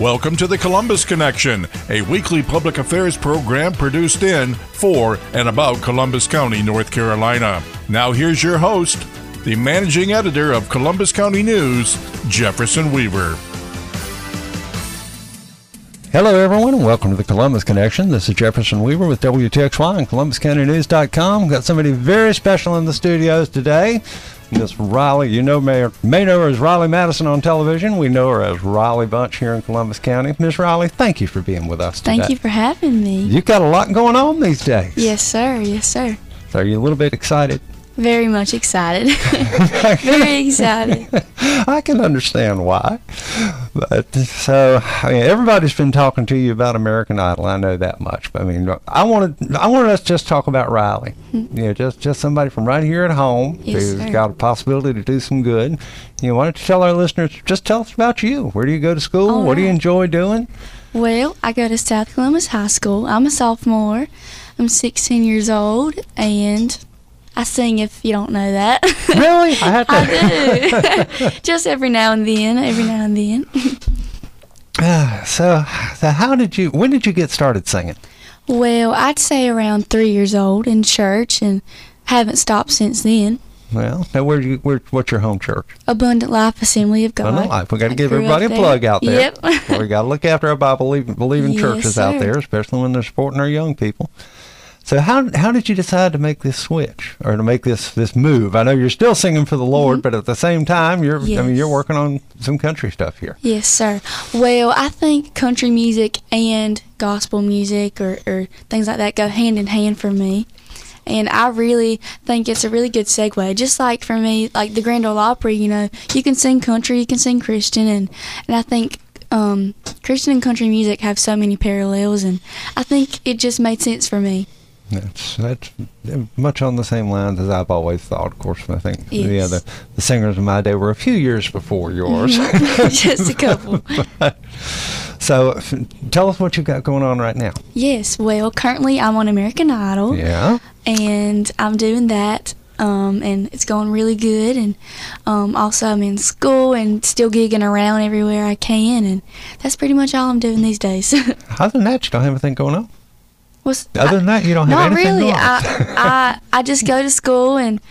Welcome to the Columbus Connection, a weekly public affairs program produced in, for, and about Columbus County, North Carolina. Now, here's your host, the managing editor of Columbus County News, Jefferson Weaver. Hello, everyone, and welcome to the Columbus Connection. This is Jefferson Weaver with WTXY and ColumbusCountyNews.com. Got somebody very special in the studios today. Miss Ryleigh, you know, may, may know her as Ryleigh Madison on television. We know her as Ryleigh Bunch here in Columbus County. Miss Ryleigh, thank you for being with us today. Thank you for having me. You've got a lot going on these days. Yes, sir. Yes, sir. So are you a little bit excited? Very much excited. Very excited. I can understand why. But so I mean, everybody's been talking to you about American Idol. I know that much. But I mean, I wanted I wanted us to just talk about Ryleigh. Hmm. You know, just just somebody from right here at home Yes, who's sir. got a possibility to do some good. You know, why don't you tell our listeners? Just tell us about you. Where do you go to school? All what do you enjoy doing? Well, I go to South Columbus High School. I'm a sophomore. I'm 16 years old, and I sing if you don't know that. Really? I had to. I do. Just every now and then, every now and then. Uh, so, so how did you? When did you get started singing? Well, I'd say around three years old in church, and haven't stopped since then. Well, now where you? Where, what's your home church? Abundant Life Assembly of God. Abundant Life. We got to give everybody a plug out there. Yep. we got to look after our Bible believing, believing Yes, churches out there, especially when they're supporting our young people. So how how did you decide to make this switch or to make this this move? I know you're still singing for the Lord, but at the same time, you're I mean Mm-hmm. You're working on some country stuff here. Yes, sir. Well, I think country music and gospel music or, or things like that go hand in hand for me. And I really think it's a really good segue. Just like for me, like the Grand Ole Opry, you know, you can sing country, you can sing Christian, and, and I think um, Christian and country music have so many parallels, and I think it just made sense for me. That's that's much on the same lines as I've always thought. Of course, I think yeah, the the singers of my day were a few years before yours. just a couple. so f- tell us what you've got going on right now. Yes, well, currently I'm on American Idol. Yeah. and I'm doing that. Um, and it's going really good. And um, also, I'm in school and still gigging around everywhere I can. And that's pretty much all I'm doing these days. Other than that, you don't have anything going on. What's, Other than that, you don't have not anything really. I, I I just go to school and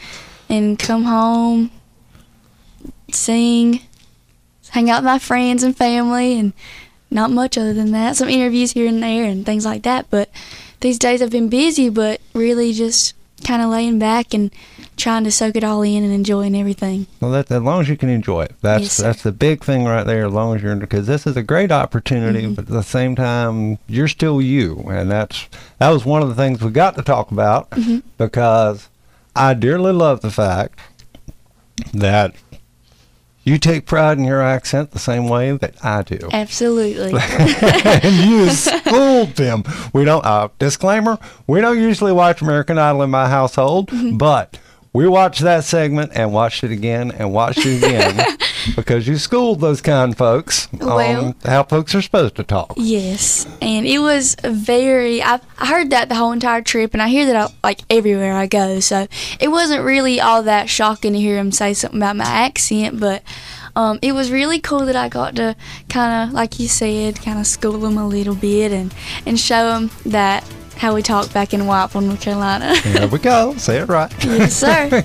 and come home, sing, hang out with my friends and family, and not much other than that. Some interviews here and there and things like that. But these days I've been busy, but really just kind of laying back and trying to soak it all in and enjoying everything. Well, that, as long as you can enjoy it, that's Yes, that's the big thing right there. As long as you're because this is a great opportunity, Mm-hmm. but at the same time, you're still you, and that's that was one of the things we got to talk about Mm-hmm. because I dearly love the fact that you take pride in your accent the same way that I do. Absolutely. and you schooled them. We don't. Uh, disclaimer: We don't usually watch American Idol in my household, Mm-hmm. but we watched that segment and watched it again and watched it again because you schooled those kind folks Well- on how folks are supposed to talk. Yes, and it was very. I, I heard that the whole entire trip, and I hear that I, like everywhere I go. So it wasn't really all that shocking to hear him say something about my accent, but um, it was really cool that I got to kind of, like you said, kind of school him a little bit and and show him that how we talk back in Whiteville, North Carolina. There we go. Say it right. yes, sir.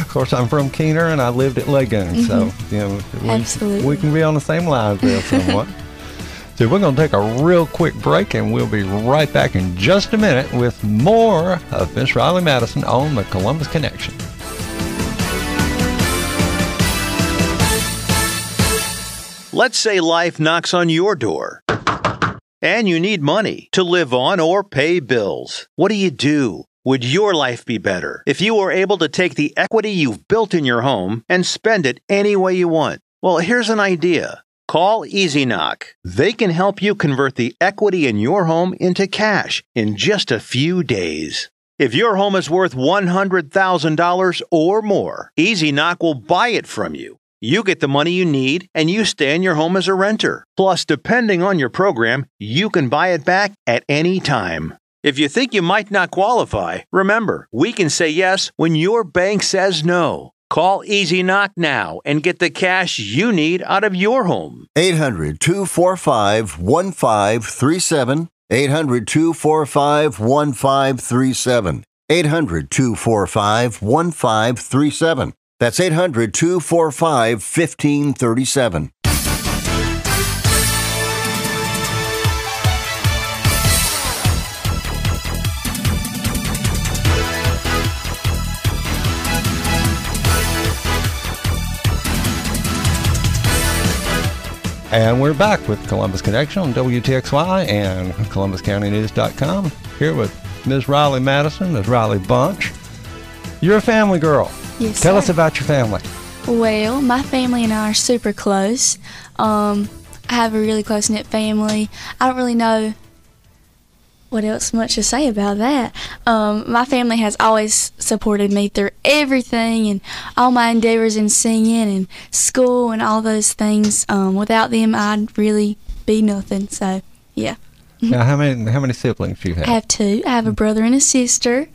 Of course, I'm from Keener and I lived at Legon, so you know we, Mm-hmm. Absolutely. we can be on the same lines there somewhat. so we're going to take a real quick break, and we'll be right back in just a minute with more of Miss Ryleigh Madison on the Columbus Connection. Let's say life knocks on your door and you need money to live on or pay bills. What do you do? Would your life be better if you were able to take the equity you've built in your home and spend it any way you want? Well, here's an idea. Call EasyKnock. They can help you convert the equity in your home into cash in just a few days. If your home is worth $100,000 or more, EasyKnock will buy it from you. You get the money you need and you stay in your home as a renter. Plus, depending on your program, you can buy it back at any time. If you think you might not qualify, remember, we can say yes when your bank says no. Call EasyKnock now and get the cash you need out of your home. 800 245 1537. 800 245 1537. 800 245 1537. That's 800 245 1537. And we're back with Columbus Connection on WTXY and ColumbusCountyNews.com. Here with Ms. Ryleigh Madison, Ms. Ryleigh Bunch. You're a family girl. Yes, Tell sir. us about your family. Well, my family and I are super close. Um, I have a really close knit family. I don't really know what else much to say about that. Um, my family has always supported me through everything and all my endeavors in singing and school and all those things. Um, without them, I'd really be nothing. So, yeah. Now, how many how many siblings do you have? I have two. I have a brother and a sister,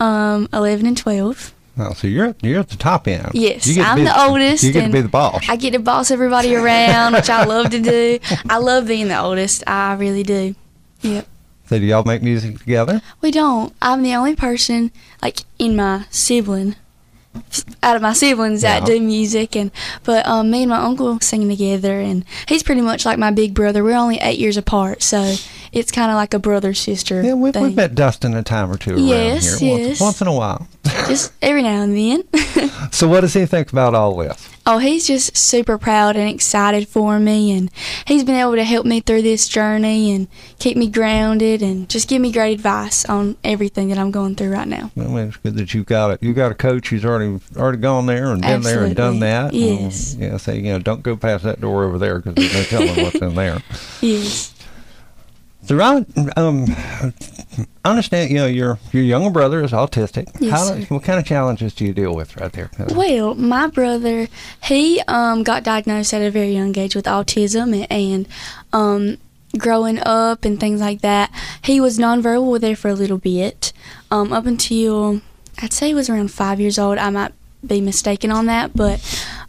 um, 11 and 12. Oh, so you're you're at the top end. Yes, You get I'm be the oldest. You get to be the boss. I get to boss everybody around, which I love to do. I love being the oldest. I really do. Yep. so do y'all make music together? We don't. I'm the only person, like, in my sibling, out of my siblings that Yeah. do music. And But um, me and my uncle sing together, and he's pretty much like my big brother. We're only eight years apart, so it's kind of like a brother sister. Yeah, we've, thing. we've met Dustin a time or two around Yes, here. yes. Once, once in a while. Just every now and then. So what does he think about all this? Oh, he's just super proud and excited for me, and he's been able to help me through this journey and keep me grounded and just give me great advice on everything that I'm going through right now. Mean, it's good that you've got it. You've got a coach who's already already gone there and been there and done Absolutely. that. And, Yes. yeah. Say, you know, don't go past that door over there because there's no telling what's in there. Yes. So, Ron, um, I understand. You know, your your younger brother is autistic. Yes, How, sir. what kind of challenges do you deal with right there? Well, my brother, he um, got diagnosed at a very young age with autism and, and um, growing up and things like that. He was nonverbal there for a little bit, um, up until I'd say he was around five years old. I might be mistaken on that, but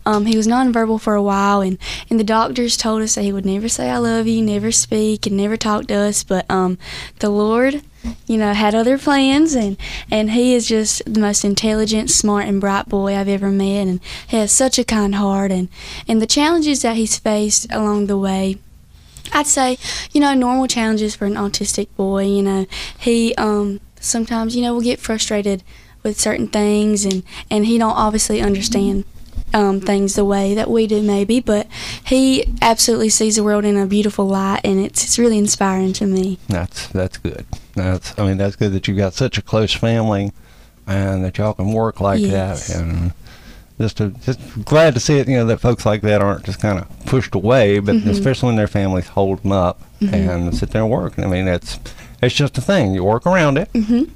um, he was nonverbal for a while, and, and the doctors told us that he would never say "I love you," never speak, and never talk to us. But um, the Lord, you know, had other plans, and and he is just the most intelligent, smart, and bright boy I've ever met, and he has such a kind heart, and and the challenges that he's faced along the way. I'd say, you know, normal challenges for an autistic boy. You know, he um, sometimes, you know, will get frustrated with certain things, and and he don't obviously understand um, things the way that we do, maybe. But he absolutely sees the world in a beautiful light, and it's it's really inspiring to me. That's that's good. That's I mean that's good that you've got such a close family, and that y'all can work like Yes. that. And just to, just glad to see it. You know that folks like that aren't just kind of pushed away, but Mm-hmm. especially when their families hold them up and sit there and work. I mean it's it's just a thing. You work around it. Mhm.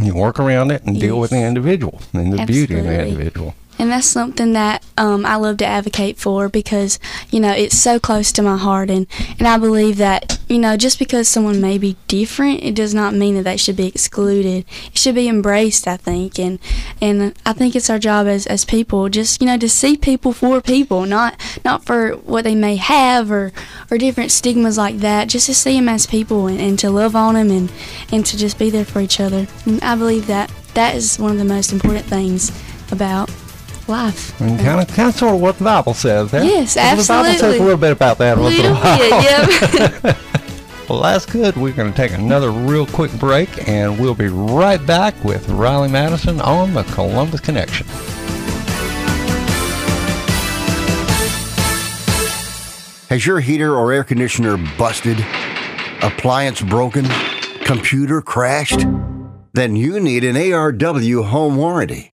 You work around it and deal with the individual and the beauty of the individual. And that's something that um, I love to advocate for because, you know, it's so close to my heart. And, and I believe that, you know, just because someone may be different, it does not mean that they should be excluded. It should be embraced, I think. And and I think it's our job as, as people just, you know, to see people for people, not not for what they may have or, or different stigmas like that, just to see them as people and, and to love on them and, and to just be there for each other. And I believe that that is one of the most important things about life. And kind of, kind of, sort of what the Bible says there. Yes, The Bible says a absolutely. little bit about that A once in a while. bit, yep. Well, that's good. We're going to take another real quick break, and we'll be right back with Ryleigh Madison on the Columbus Connection. Has your heater or air conditioner busted? Appliance broken? Computer crashed? Then you need an ARW home warranty.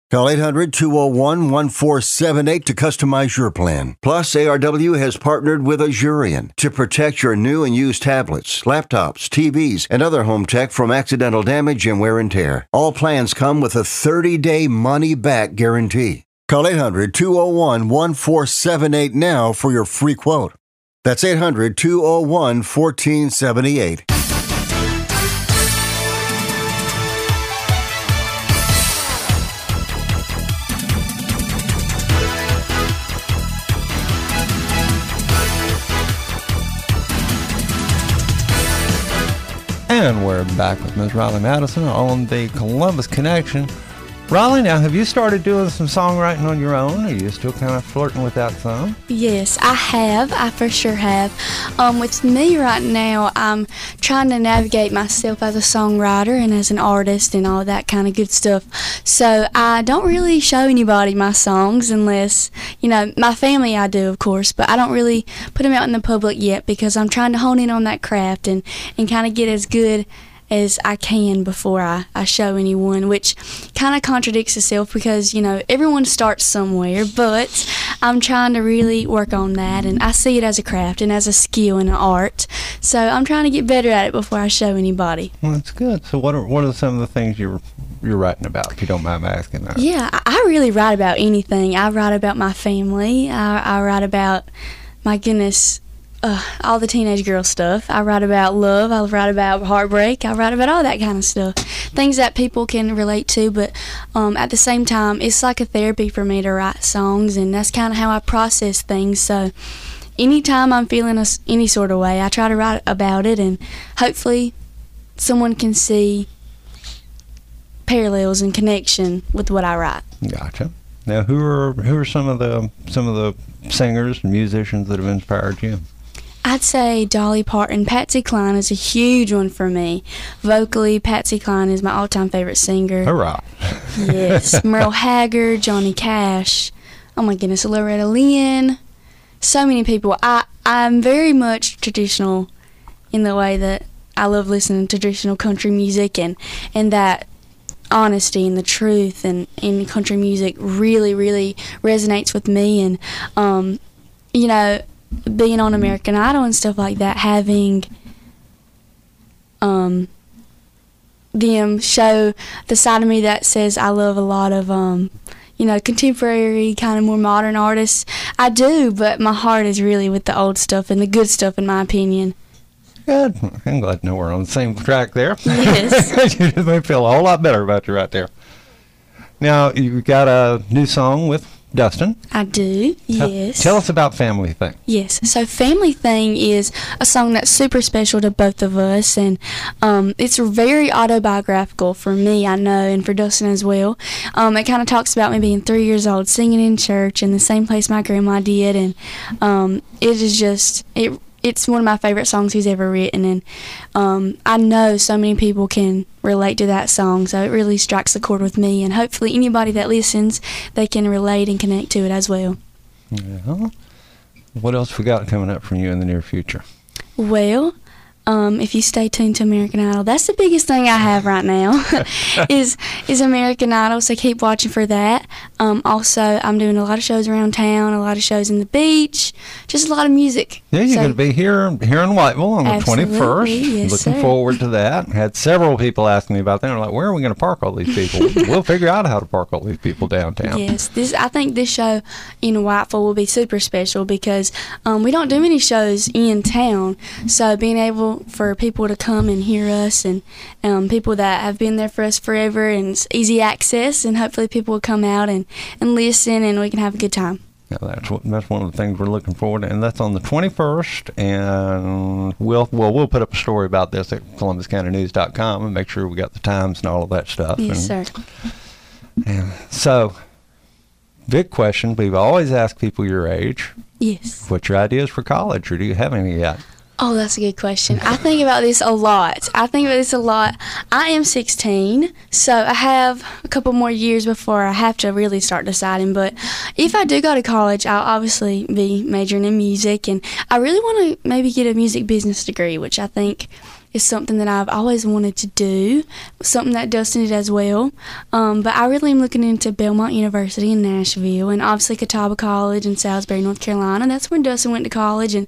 Call 800 201 1478 to customize your plan. Plus, ARW has partnered with Asurion to protect your new and used tablets, laptops, TVs, and other home tech from accidental damage and wear and tear. All plans come with a 30 day money back guarantee. Call 800 201 1478 now for your free quote. That's 800 201 1478. And we're back with Ms. Ryleigh Madison on the Columbus Connection. Ryleigh, now have you started doing some songwriting on your own? Are you still kind of flirting with that some? Yes, I have. I for sure have. Um, with me right now, I'm trying to navigate myself as a songwriter and as an artist and all that kind of good stuff. So I don't really show anybody my songs unless, you know, my family I do, of course, but I don't really put them out in the public yet because I'm trying to hone in on that craft and, and kind of get as good as I can before I, I show anyone, which kind of contradicts itself because, you know, everyone starts somewhere, but I'm trying to really work on that and I see it as a craft and as a skill and an art. So I'm trying to get better at it before I show anybody. Well, that's good. So, what are what are some of the things you're you're writing about? If you don't mind asking that. Yeah, I I really write about anything. I write about my family. I, I write about, my goodness, uh, all the teenage girl stuff. I write about love. I write about heartbreak. I write about all that kind of stuff. Things that people can relate to, but um, at the same time, it's like a therapy for me to write songs, and that's kind of how I process things. So, anytime I'm feeling a any sort of way, I try to write about it, and hopefully, someone can see parallels and connection with what I write. Gotcha. Now, who are who are some of the some of the singers and musicians that have inspired you? I'd say Dolly Parton. Patsy Cline is a huge one for me. Vocally, Patsy Cline is my all-time favorite singer. Hurrah! Yes, Merle Haggard, Johnny Cash. Oh my goodness, Loretta Lynn. So many people. I I'm very much traditional in the way that I love listening to traditional country music and and that honesty and the truth and in country music really really resonates with me and um you know being on American Idol and stuff like that having um them show the side of me that says I love a lot of um you know contemporary kind of more modern artists I do but my heart is really with the old stuff and the good stuff in my opinion Good. I'm glad to know we're on the same track there. Yes. you just me feel a whole lot better about you right there. Now you've got a new song with Dustin. I do yes Tell us about Family Thing. Yes. So Family Thing is a song that's super special to both of us and um, it's very autobiographical for me, I know, and for Dustin as well. Um, it kind of talks about me being three years old singing in church in the same place my grandma did and um, it is just it it's one of my favorite songs he's ever written and um, I know so many people can relate to that song so it really strikes a chord with me and hopefully anybody that listens they can relate and connect to it as well. Yeah. What else we got coming up from you in the near future? Well, um, if you stay tuned to American Idol, that's the biggest thing I have right now is is American Idol. So keep watching for that. Um, also, I'm doing a lot of shows around town, a lot of shows in the beach, just a lot of music. Yeah, you're So- going to be here here in Whiteville on the 21st. yes, Looking sir. forward to that. Had several people asking me about that. They're like, "Where are we going to park all these people?" we'll figure out how to park all these people downtown. Yes, this I think this show in Whiteville will be super special because um, we don't do many shows in town. So being able for people to come and hear us and um, people that have been there for us forever and it's easy access and hopefully people will come out and, and listen and we can have a good time. Yeah, that's what, that's one of the things we're looking forward to, and that's on the 21st. And we'll well we'll put up a story about this at ColumbusCountyNews.com and make sure we got the times and all of that stuff. Yes, and, sir. and so, big question: We've always asked people your age. Yes. What's your ideas for college, or do you have any yet? Oh, that's a good question. I think about this a lot. I think about this a lot. I am 16, so I have a couple more years before I have to really start deciding. But if I do go to college, I'll obviously be majoring in music, and I really want to maybe get a music business degree, which I think is something that I've always wanted to do, something that Dustin did as well. Um, but I really am looking into Belmont University in Nashville and obviously Catawba College in Salisbury, North Carolina. That's where Dustin went to college and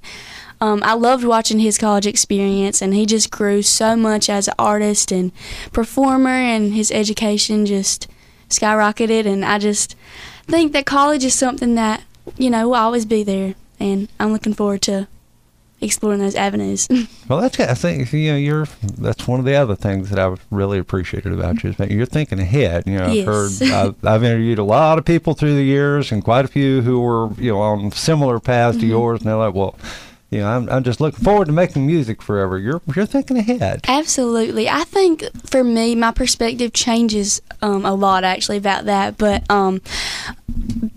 um, I loved watching his college experience, and he just grew so much as an artist and performer, and his education just skyrocketed. And I just think that college is something that you know will always be there, and I'm looking forward to exploring those avenues. well, that's I think you know you're that's one of the other things that I've really appreciated about you is that you're thinking ahead. You know, yes. I've heard I've, I've, interviewed a lot of people through the years, and quite a few who were you know on similar paths mm-hmm. to yours, and they're like, well you know, I'm, I'm just looking forward to making music forever. You're you're thinking ahead. Absolutely. I think for me, my perspective changes um, a lot actually about that. But um,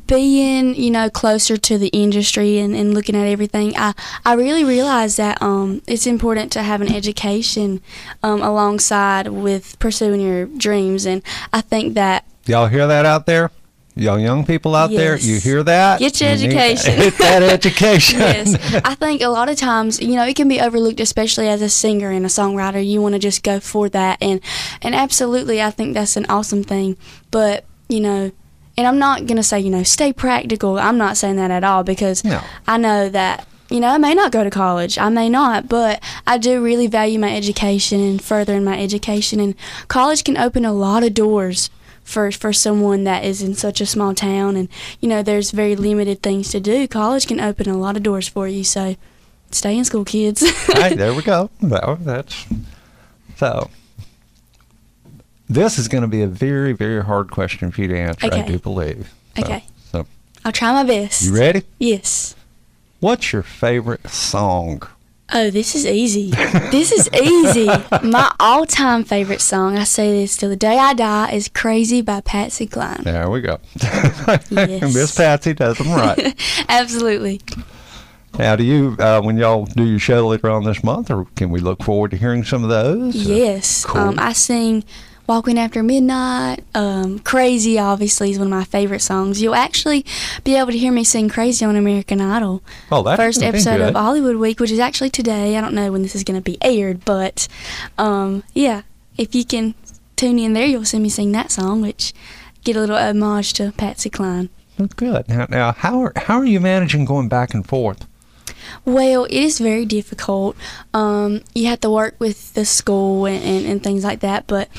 being you know closer to the industry and, and looking at everything, I I really realize that um, it's important to have an education um, alongside with pursuing your dreams, and I think that. Y'all hear that out there? Y'all young people out yes. there, you hear that? Get your you education. Get that education. yes. I think a lot of times, you know, it can be overlooked, especially as a singer and a songwriter. You want to just go for that. And, and absolutely, I think that's an awesome thing. But, you know, and I'm not going to say, you know, stay practical. I'm not saying that at all because no. I know that you know, I may not go to college, I may not, but I do really value my education and furthering my education. And college can open a lot of doors for for someone that is in such a small town. And you know there's very limited things to do. College can open a lot of doors for you. So stay in school kids. Hey there we go. Well, that's so this is going to be a very very hard question for you to answer okay. i do believe. So, okay. so i'll try my best. You ready? Yes. What's your favorite song Oh, this is easy. this is easy. My all time favorite song, I say this till the day I die, is Crazy by Patsy Cline. There we go. yes. Miss Patsy does them right. Absolutely. Now, do you, uh, when y'all do your show later on this month, or can we look forward to hearing some of those? Yes. Cool. Um, I sing Walking After Midnight. Um, Crazy, obviously, is one of my favorite songs. You'll actually be able to hear me sing Crazy on American Idol. Oh, that's First episode good. of Hollywood Week, which is actually today. I don't know when this is going to be aired, but um, yeah, if you can tune in there, you'll see me sing that song, which get a little homage to Patsy Cline. Good. Now, now how, are, how are you managing going back and forth? Well, it is very difficult. Um, you have to work with the school and, and, and things like that, but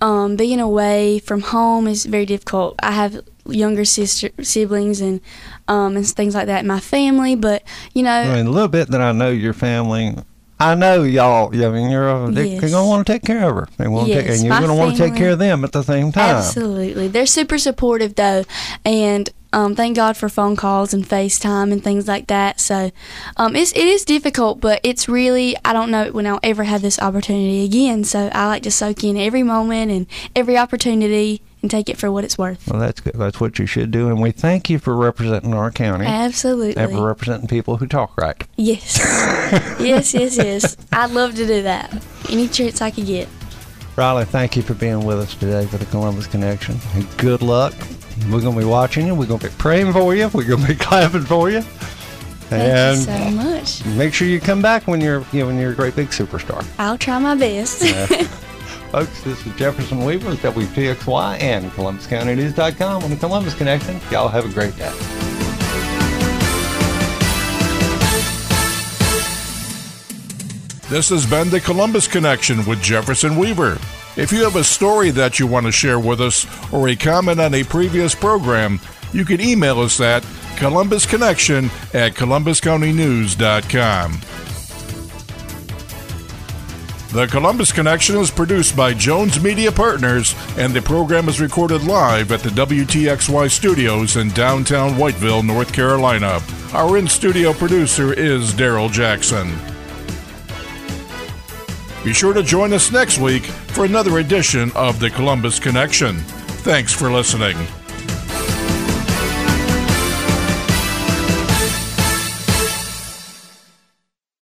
um, being away from home is very difficult. I have younger sister siblings and um, and things like that in my family, but you know, I mean, a little bit that I know your family. I know y'all. I mean, you're they, Yes. are gonna want to take care of her. They want to take, and you're gonna want to take care of them at the same time. Absolutely. They're super supportive though. And um, thank God for phone calls and FaceTime and things like that. So um, it's, it is difficult, but it's really, I don't know when I'll ever have this opportunity again. So I like to soak in every moment and every opportunity and take it for what it's worth. Well, that's good. That's what you should do, and we thank you for representing our county Absolutely. and for representing people who talk right. Yes. yes, yes, yes. I'd love to do that. Any chance I could get. Ryleigh, thank you for being with us today for the Columbus Connection. And good luck. We're going to be watching you. We're going to be praying for you. We're going to be clapping for you. Thank and you so much. make sure you come back when you're you know, when you're a great big superstar. I'll try my best. Folks, this is Jefferson Weaver with WTXY and ColumbusCountyNews.com on the Columbus Connection. Y'all have a great day. This has been the Columbus Connection with Jefferson Weaver. If you have a story that you want to share with us or a comment on a previous program, you can email us at columbusconnection at columbuscountynews.com. The Columbus Connection is produced by Jones Media Partners, and the program is recorded live at the WTXY studios in downtown Whiteville, North Carolina. Our in studio producer is Daryl Jackson. Be sure to join us next week for another edition of the Columbus Connection. Thanks for listening.